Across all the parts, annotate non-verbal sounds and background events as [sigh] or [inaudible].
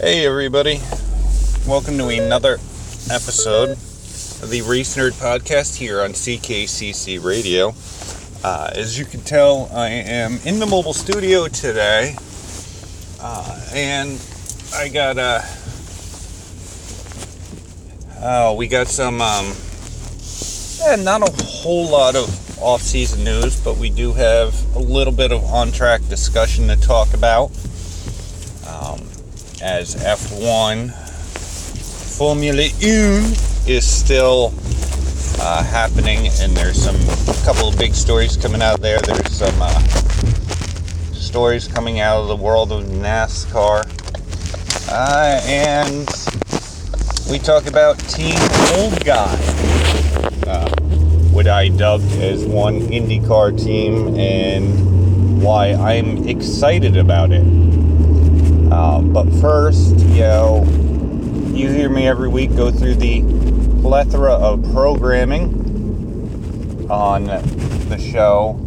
Hey, everybody. Welcome to another episode of the Race Nerd Podcast here on CKCC Radio. Uh, as you can tell, I am in the mobile studio today, uh, and I got a. Oh, we got some um, yeah, not a whole lot of off-season news, but we do have a little bit of on-track discussion to talk about. As F1 Formula One is still uh, happening, and there's some couple of big stories coming out there. There's some uh, stories coming out of the world of NASCAR, uh, and we talk about Team Old Guy, uh, what I dubbed as one IndyCar team, and why I'm excited about it. Uh, but first, you know, you hear me every week go through the plethora of programming on the show.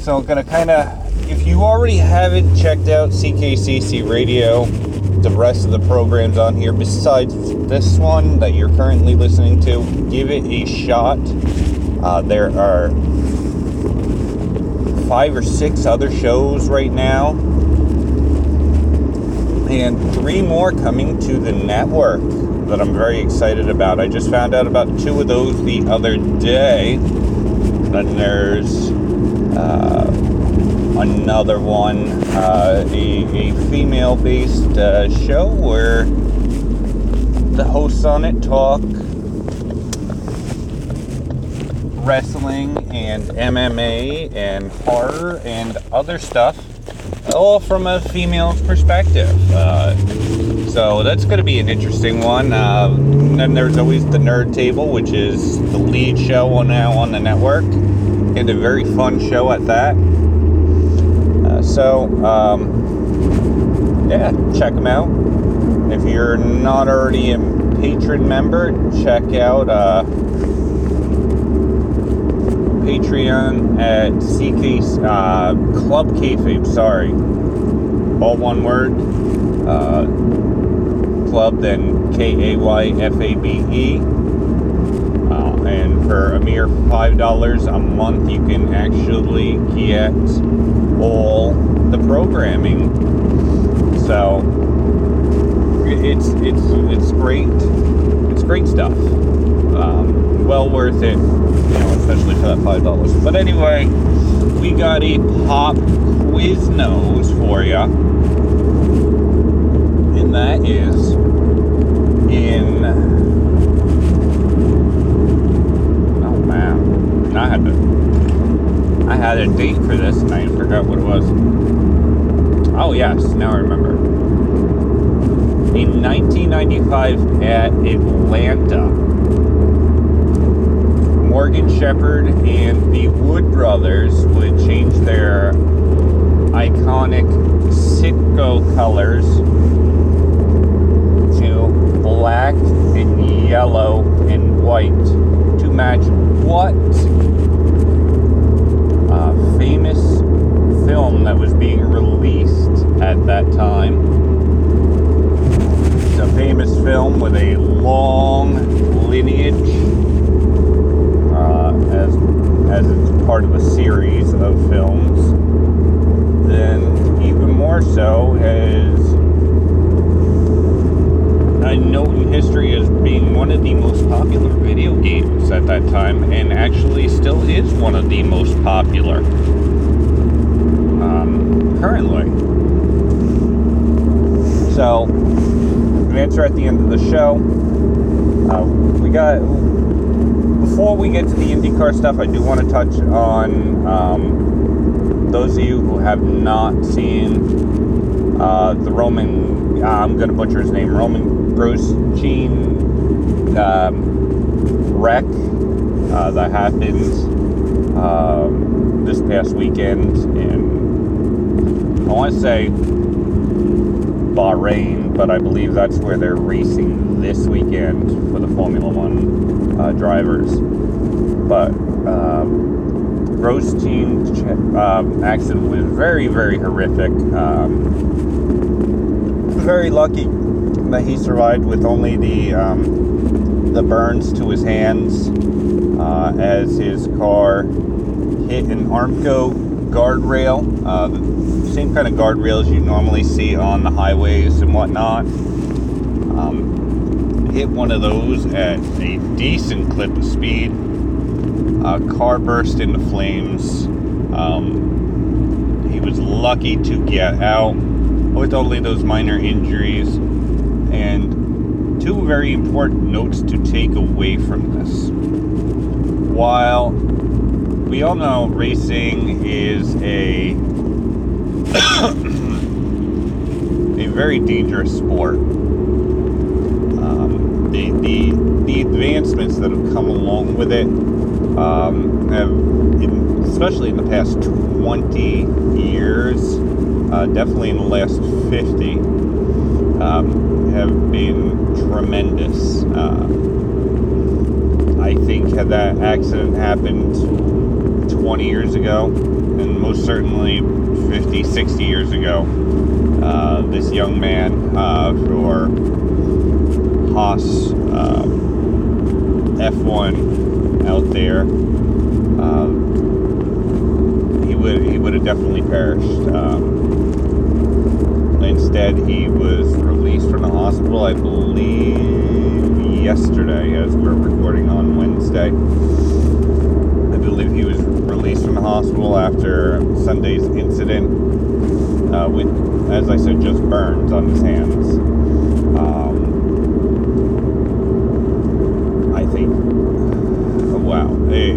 So I'm going to kind of, if you already haven't checked out CKCC Radio, the rest of the programs on here, besides this one that you're currently listening to, give it a shot. Uh, there are five or six other shows right now and three more coming to the network that I'm very excited about. I just found out about two of those the other day. Then there's uh, another one, uh, a, a female based uh, show where the hosts on it talk wrestling and MMA and horror and other stuff all from a female perspective. Uh, so that's going to be an interesting one. Uh, then there's always the Nerd Table, which is the lead show now on the network, and a very fun show at that. Uh, so, um, yeah, check them out. If you're not already a patron member, check out uh, Patreon at CK uh, Club Kayfabe. Sorry, all one word. Uh, club, then K A Y F A B E. Uh, and for a mere five dollars a month, you can actually get all the programming. So it's it's it's great. It's great stuff. Um, well worth it, you know, especially for that five dollars. But anyway, we got a pop quiz nose for you, and that is in. Oh man, I had to. I had a date for this, and I forgot what it was. Oh yes, now I remember. In 1995 at Atlanta, Morgan Shepherd and the Wood Brothers would change their iconic Citgo colors to black and yellow and white to match what uh, famous film that was being released at that time. It's a famous film with a long lineage uh, as as it's part of a series of films, then even more so has a note in history as being one of the most popular video games at that time, and actually still is one of the most popular um, currently. So, answer at the end of the show. Uh, we got before we get to the IndyCar stuff, I do want to touch on um, those of you who have not seen uh, the Roman. Uh, I'm going to butcher his name. Romain Grosjean um, wreck uh, that happened um, this past weekend in. I want to say Bahrain, but I believe that's where they're racing this weekend for the Formula One uh, drivers. But um, Grosjean's um, accident was very, very horrific. Um, very lucky that he survived with only the um, the burns to his hands uh, as his car hit an Armco guardrail, uh, same kind of guardrails you normally see on the highways and whatnot. Um, hit one of those at a decent clip of speed. Uh, car burst into flames. Um, he was lucky to get out with only those minor injuries. And two very important notes to take away from this. While we all know racing is a [coughs] a very dangerous sport. The, the the advancements that have come along with it um, have, in, especially in the past 20 years, uh, definitely in the last 50, um, have been tremendous. Uh, I think had that accident happened 20 years ago, and most certainly 50, 60 years ago, uh, this young man uh, for Haas uh, F1 out there, uh, he would he would have definitely perished. Um, instead, he was released from the hospital, I believe, yesterday, as we're recording on Wednesday I believe he was released from the hospital after Sunday's incident uh, with, as I said, just burns on his hands. Um, I think, oh, wow,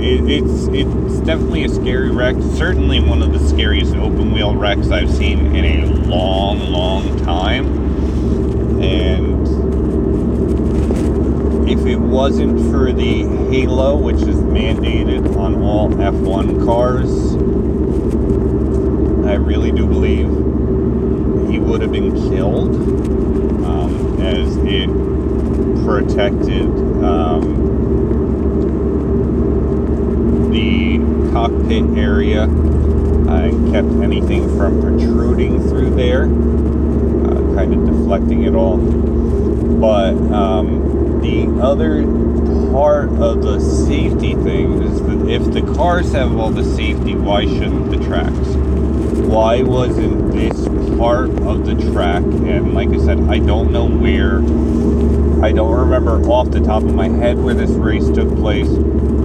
it, it's it's definitely a scary wreck. Certainly one of the scariest open wheel wrecks I've seen in a long, long time. And if it wasn't for the halo, which is mandated on all F1 cars, I really do believe he would have been killed um, as it protected um, the cockpit area and kept anything from protruding through there, uh, kind of deflecting it all. But um, the other part of the safety thing is that if the cars have all the safety, why shouldn't the tracks? Why wasn't this part of the track? And like I said, I don't know where, I don't remember off the top of my head where this race took place,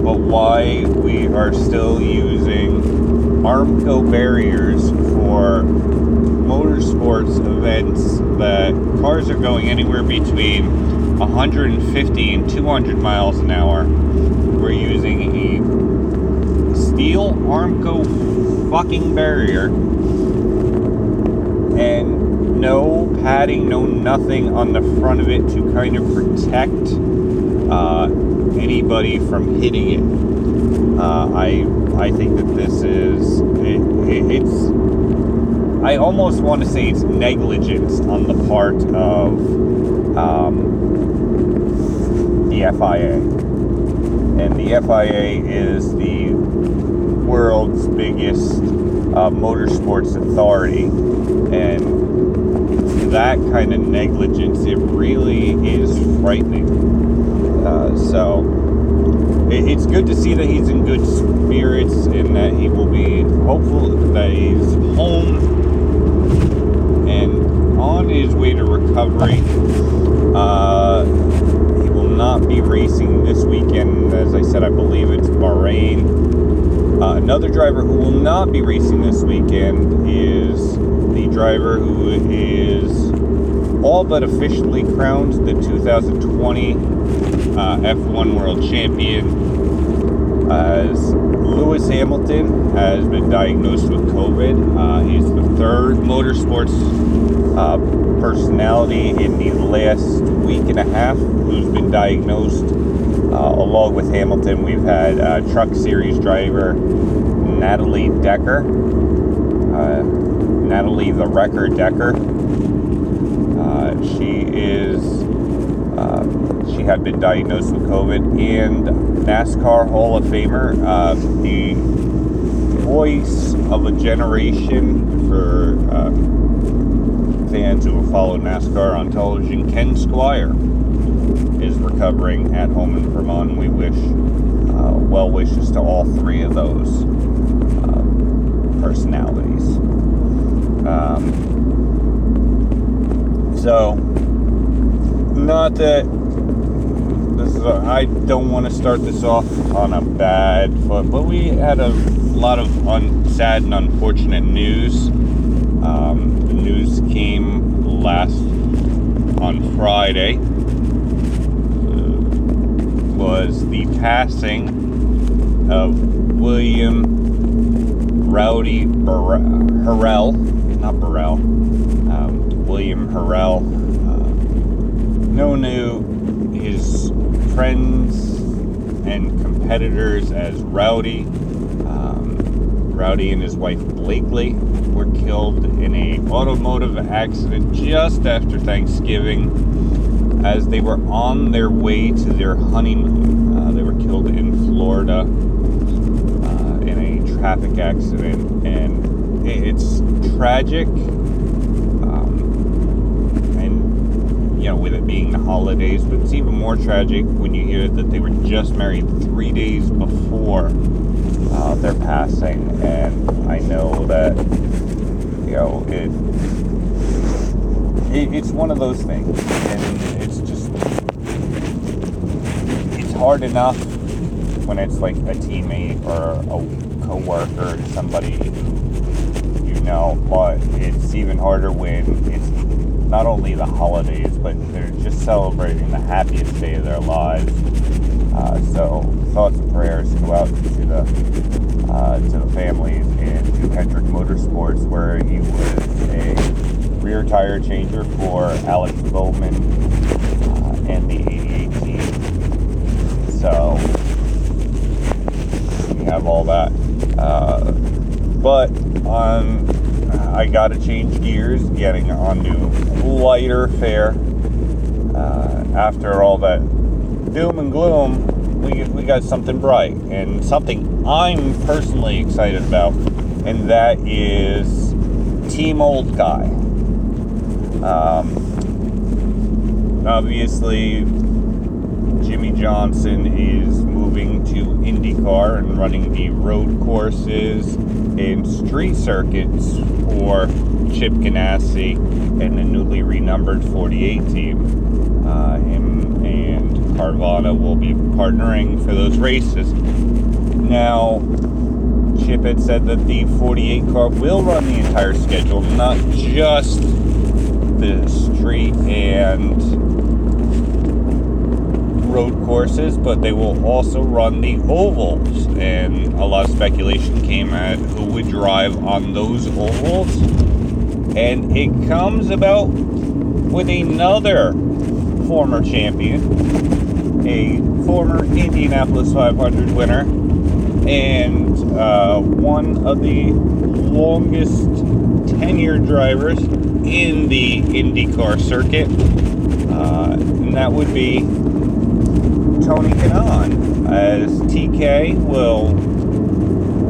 but why we are still using Armco barriers for motorsports events that cars are going anywhere between 150 and 200 miles an hour. We're using a steel Armco fucking barrier and no padding, no nothing on the front of it to kind of protect uh, anybody from hitting it. Uh, I I think that this is it, it, it's I almost want to say it's negligence on the part of um, the FIA. And the FIA is the world's biggest uh, motorsports authority. And that kind of negligence, it really is frightening. So it's good to see that he's in good spirits and that he will be hopeful that he's home and on his way to recovery. Uh, he will not be racing this weekend. As I said, I believe it's Bahrain. Uh, another driver who will not be racing this weekend is the driver who is all but officially crowned the 2020 uh, F1 World Champion. As Lewis Hamilton has been diagnosed with COVID. Uh, he's the third motorsports uh, personality in the last week and a half who's been diagnosed. Uh, along with Hamilton, we've had Truck Series driver Natalie Decker, uh, Natalie the Wrecker Decker. Uh, she is uh, she had been diagnosed with COVID, and NASCAR Hall of Famer, uh, the voice of a generation for fans who have followed NASCAR on television, Ken Squier is recovering at home in Vermont. We wish uh, well wishes to all three of those uh, personalities. Um, so, not that this is. A, I don't want to start this off on a bad foot, but we had a lot of un, sad and unfortunate news. Um, the news came last on Friday. Uh, was the passing of William Rowdy Burrell, Harrell, not Burrell, William Harrell, uh, known to his friends and competitors as Rowdy. Um, Rowdy and his wife Blakely were killed in a automotive accident just after Thanksgiving as they were on their way to their honeymoon. Uh, they were killed in Florida uh, in a traffic accident, and it's tragic. Um, and you know, with it being the holidays, but it's even more tragic when you hear that they were just married three days before uh, their passing, and I know that you know it, it. It's one of those things, and it's just it's hard enough when it's like a teammate or a coworker, somebody you know, but it's even harder when it's not only the holidays, but they're just celebrating the happiest day of their lives. Uh, so thoughts and prayers go out to the uh, to the families and to Hendrick Motorsports, where he was a rear tire changer for Alex Bowman uh, and the 88 team. So we have all that. Uh, but on, I got to change gears, getting onto lighter fare. After all that doom and gloom, we, we got something bright and something I'm personally excited about, and that is Team Old Guy. Um, obviously, Jimmie Johnson is moving to IndyCar and running the road courses and street circuits for Chip Ganassi and the newly renumbered 48 team. Carvana will be partnering for those races. Now, Chip had said that the 48 car will run the entire schedule, not just the street and road courses, but they will also run the ovals. And a lot of speculation came at who would drive on those ovals. And it comes about with another former champion, a former Indianapolis 500 winner, and uh, one of the longest tenured drivers in the IndyCar circuit. Uh, and that would be Tony Kanaan, as TK will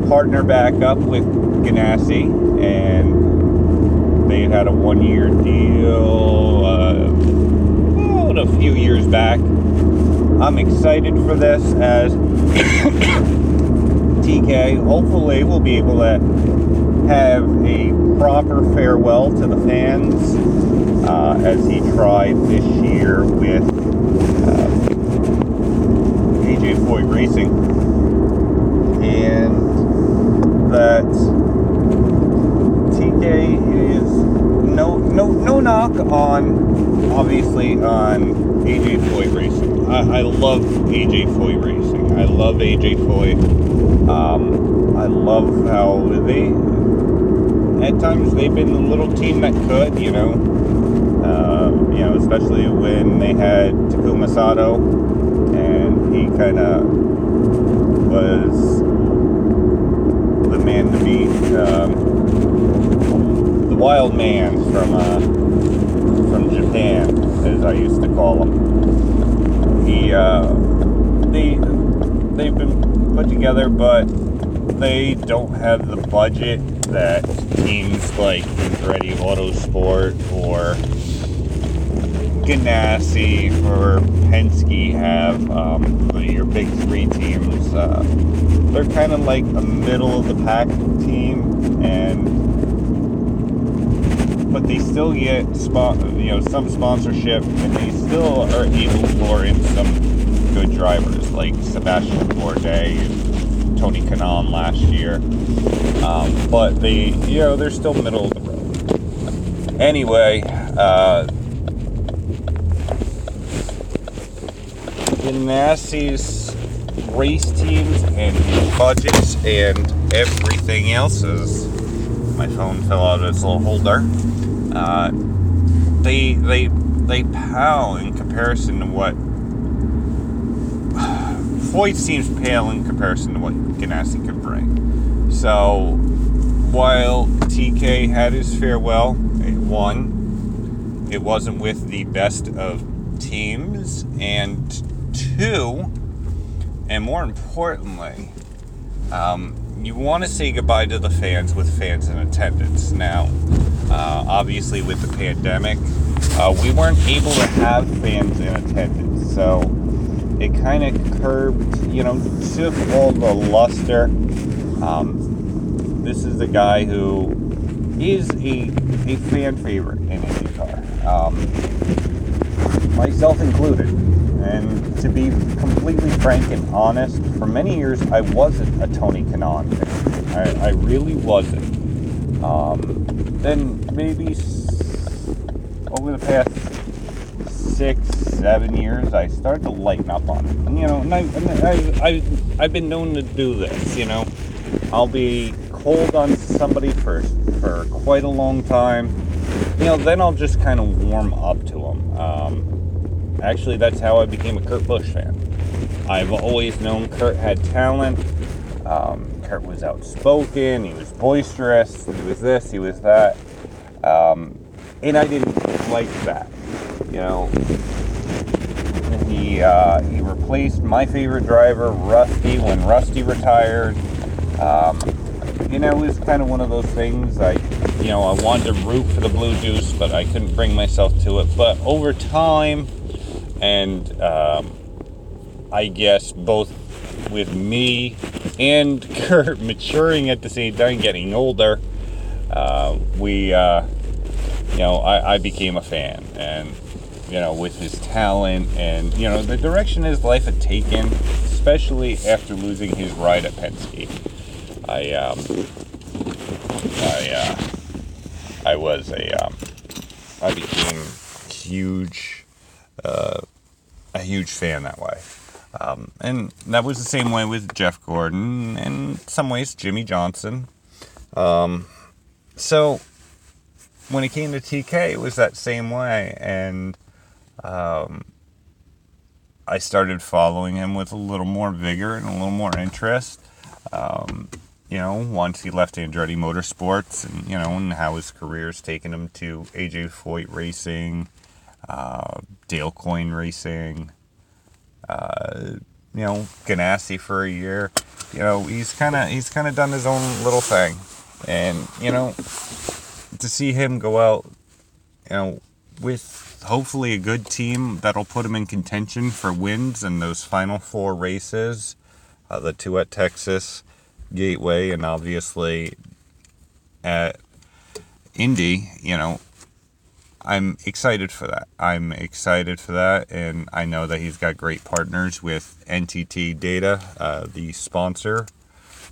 partner back up with Ganassi, and they had a one-year deal uh, a few years back. I'm excited for this as [coughs] TK hopefully will be able to have a proper farewell to the fans uh, as he tried this year with uh, AJ Foyt Racing, and that TK is no no no knock on obviously on AJ Foyt Racing. I, I love AJ Foyt Racing. I love AJ Foyt. Um, I love how they at times they've been the little team that could, you know. Uh, you know, especially when they had Takuma Sato, and he kind of was the man to beat, um, the wild man from uh, from Japan, as I used to call them. He, uh, they, they've been put together, but they don't have the budget that teams like Andretti Autosport or Ganassi or Penske have um, your big three teams. Uh, they're kind of like a middle of the pack team, and but they still get spot, you know, some sponsorship, and they still are able to lure in some good drivers like Sébastien Bourdais and Tony Kanaan last year. Um, but they, you know, they're still middle of the road. Anyway, uh, Ganassi's race teams and budgets and everything else is my phone fell out of its little holder. Uh, they they they pale in comparison to what [sighs] Foyt's team pale in comparison to what Ganassi could bring. So while TK had his farewell, it won. It wasn't with the best of teams, and two, and more importantly, um, you want to say goodbye to the fans with fans in attendance. Now, uh, obviously, with the pandemic, uh, we weren't able to have fans in attendance, so it kind of curbed, you know, took all the luster. Um, this is the guy who is a, a fan favorite in IndyCar, um, myself included. And to be completely frank and honest, for many years I wasn't a Tony Kanaan fan. I, I really wasn't. Um, then maybe over the past six, seven years, I started to lighten up on it. And, you know, and I, I, I, I've been known to do this, you know. I'll be cold on somebody for, for quite a long time. You know, then I'll just kind of warm up to them. Um, Actually, that's how I became a Kurt Busch fan. I've always known Kurt had talent. Um, Kurt was outspoken, he was boisterous, he was this, he was that. Um, and I didn't like that. You know, he, uh, he replaced my favorite driver, Rusty, when Rusty retired. Um, you know, it was kind of one of those things. I, you know, I wanted to root for the Blue Juice, but I couldn't bring myself to it. But over time, and um, I guess both with me and [laughs] Kurt maturing at the same time, getting older, uh, we, uh, you know, I, I, became a fan, and you know, with his talent and you know the direction his life had taken, especially after losing his ride at Penske, I, um, I, uh, I was a, um, I became huge uh, a huge fan that way. Um, and that was the same way with Jeff Gordon and in some ways Jimmie Johnson. Um, so when it came to TK, it was that same way. And um, I started following him with a little more vigor and a little more interest. Um, you know, once he left Andretti Motorsports and, you know, and how his career's taken him to AJ Foyt Racing, uh, Dale Coyne Racing, uh, you know, Ganassi for a year. You know, he's kind of he's kind of done his own little thing, and you know, to see him go out, you know, with hopefully a good team that'll put him in contention for wins in those final four races, uh, the two at Texas, Gateway, and obviously at Indy. You know, I'm excited for that. I'm excited for that, and I know that he's got great partners with NTT Data, uh, the sponsor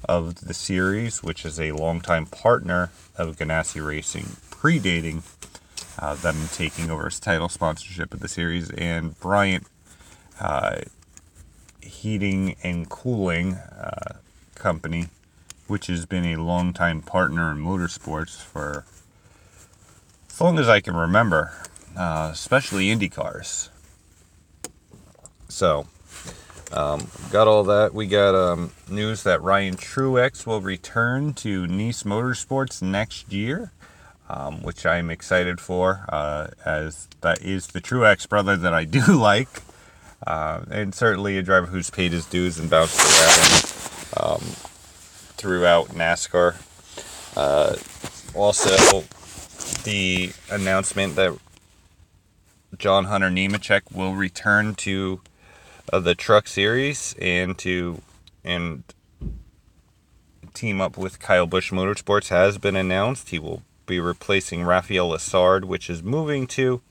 of the series, which is a longtime partner of Ganassi Racing, predating uh, them taking over his title sponsorship of the series, and Bryant uh, Heating and Cooling uh, Company, which has been a longtime partner in motorsports for as long as I can remember, uh, especially Indy cars. So, um, got all that. We got um, news that Ryan Truex will return to Niece Motorsports next year, um, which I'm excited for, uh, as that is the Truex brother that I do [laughs] like, uh, and certainly a driver who's paid his dues and bounced around um, throughout NASCAR. Uh, also, the announcement that John Hunter Nemechek will return to uh, the Truck Series and to and team up with Kyle Busch Motorsports has been announced. He will be replacing Raphael Lessard, which is moving to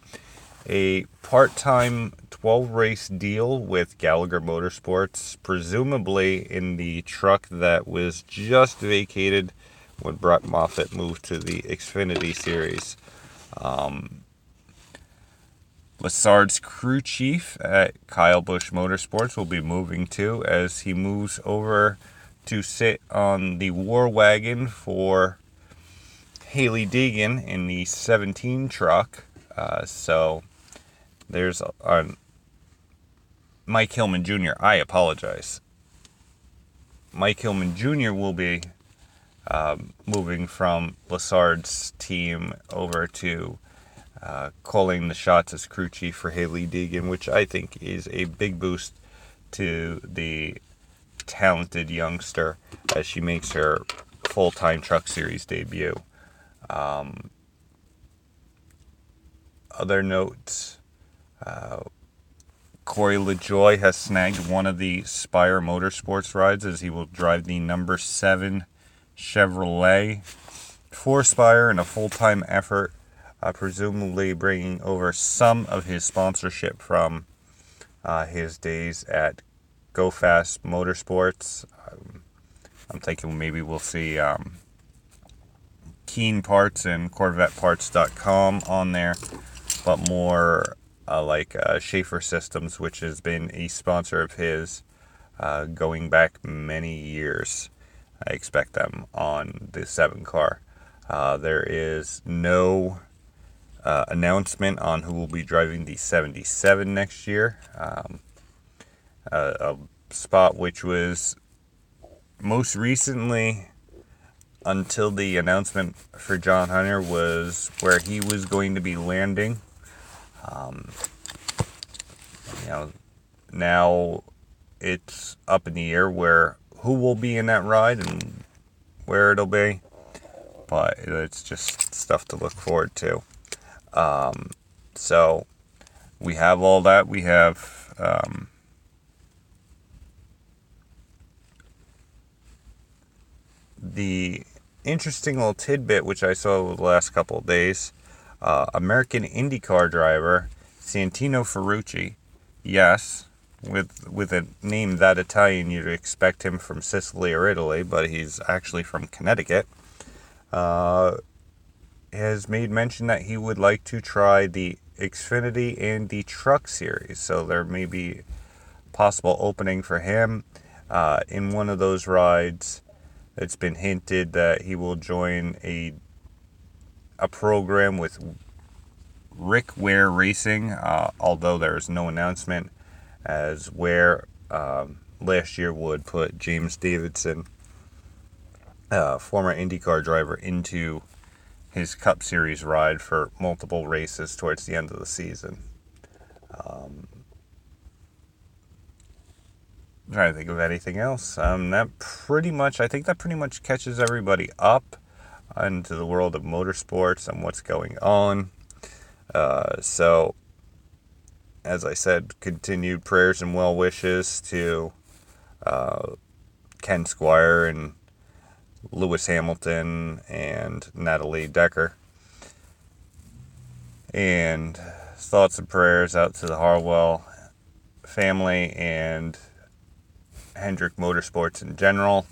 a part-time 12 race deal with Gallagher Motorsports, presumably in the truck that was just vacated when Brett Moffitt moved to the Xfinity Series. Um, Lessard's crew chief at Kyle Busch Motorsports will be moving to as he moves over to sit on the war wagon for Hailie Deegan in the 17 truck. Uh, so there's a, Mike Hillman Jr. I apologize. Mike Hillman Jr. will be um, moving from Lessard's team over to uh, calling the shots as crew chief for Hailie Deegan, which I think is a big boost to the talented youngster as she makes her full time truck series debut. Um, other notes uh, Corey LaJoie has snagged one of the Spire Motorsports rides as he will drive the number seven Chevrolet for Spire in a full time effort, uh, presumably bringing over some of his sponsorship from uh, his days at Go Fast Motorsports. Um, I'm thinking maybe we'll see um, Keen Parts and CorvetteParts.com on there, but more uh, like uh, Schaefer Systems, which has been a sponsor of his uh, going back many years. I expect them on the 7 car. Uh, there is no uh, announcement on who will be driving the 77 next year. Um, a spot which was most recently until the announcement for John Hunter was where he was going to be landing. Um, you know, now it's up in the air where who will be in that ride and where it'll be, but it's just stuff to look forward to. Um, so we have all that. We have um, the interesting little tidbit which I saw over the last couple of days uh, American IndyCar driver Santino Ferrucci. Yes, with with a name that Italian, you'd expect him from Sicily or Italy, but he's actually from Connecticut. Uh, has made mention that he would like to try the Xfinity and the Truck Series, so there may be possible opening for him uh, in one of those rides. It's been hinted that he will join a a program with Rick Ware Racing, uh, although there is no announcement, as where um, last year would put James Davison, uh, former IndyCar driver, into his Cup Series ride for multiple races towards the end of the season. Um, I'm trying to think of anything else. Um, that pretty much, I think that pretty much catches everybody up into the world of motorsports and what's going on. Uh, so, as I said, continued prayers and well wishes to uh, Ken Squier and Lewis Hamilton and Natalie Decker. And thoughts and prayers out to the Harwell family and Hendrick Motorsports in general.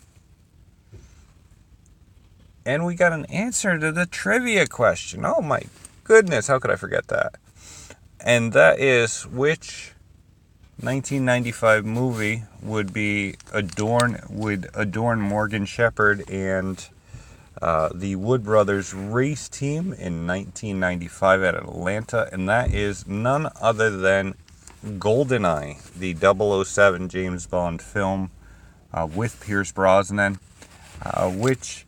And we got an answer to the trivia question. Oh my goodness, how could I forget that? And that is which 1995 movie would be adorn would adorn Morgan Shepherd and uh, the Wood Brothers race team in 1995 at Atlanta, and that is none other than Goldeneye, the 007 James Bond film uh, with Pierce Brosnan, uh, which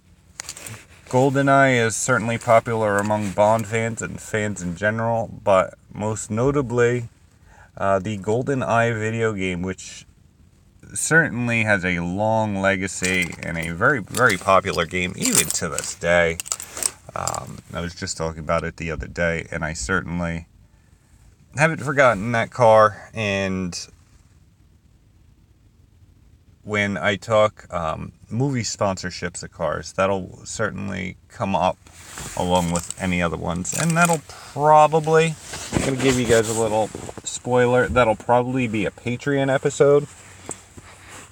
Goldeneye is certainly popular among Bond fans and fans in general, but most notably, uh, the Goldeneye video game, which certainly has a long legacy and a very, very popular game, even to this day. Um, I was just talking about it the other day, and I certainly haven't forgotten that car. And when I talk um, movie sponsorships of cars, that'll certainly come up along with any other ones. And that'll probably, I'm going to give you guys a little spoiler, that'll probably be a Patreon episode.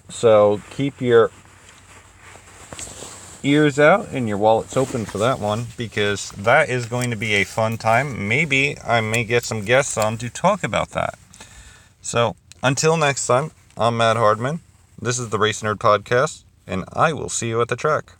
So keep your ears out and your wallets open for that one because that is going to be a fun time. Maybe I may get some guests on to talk about that. So until next time, I'm Matt Hardman. This is the Race Nerd Podcast, and I will see you at the track.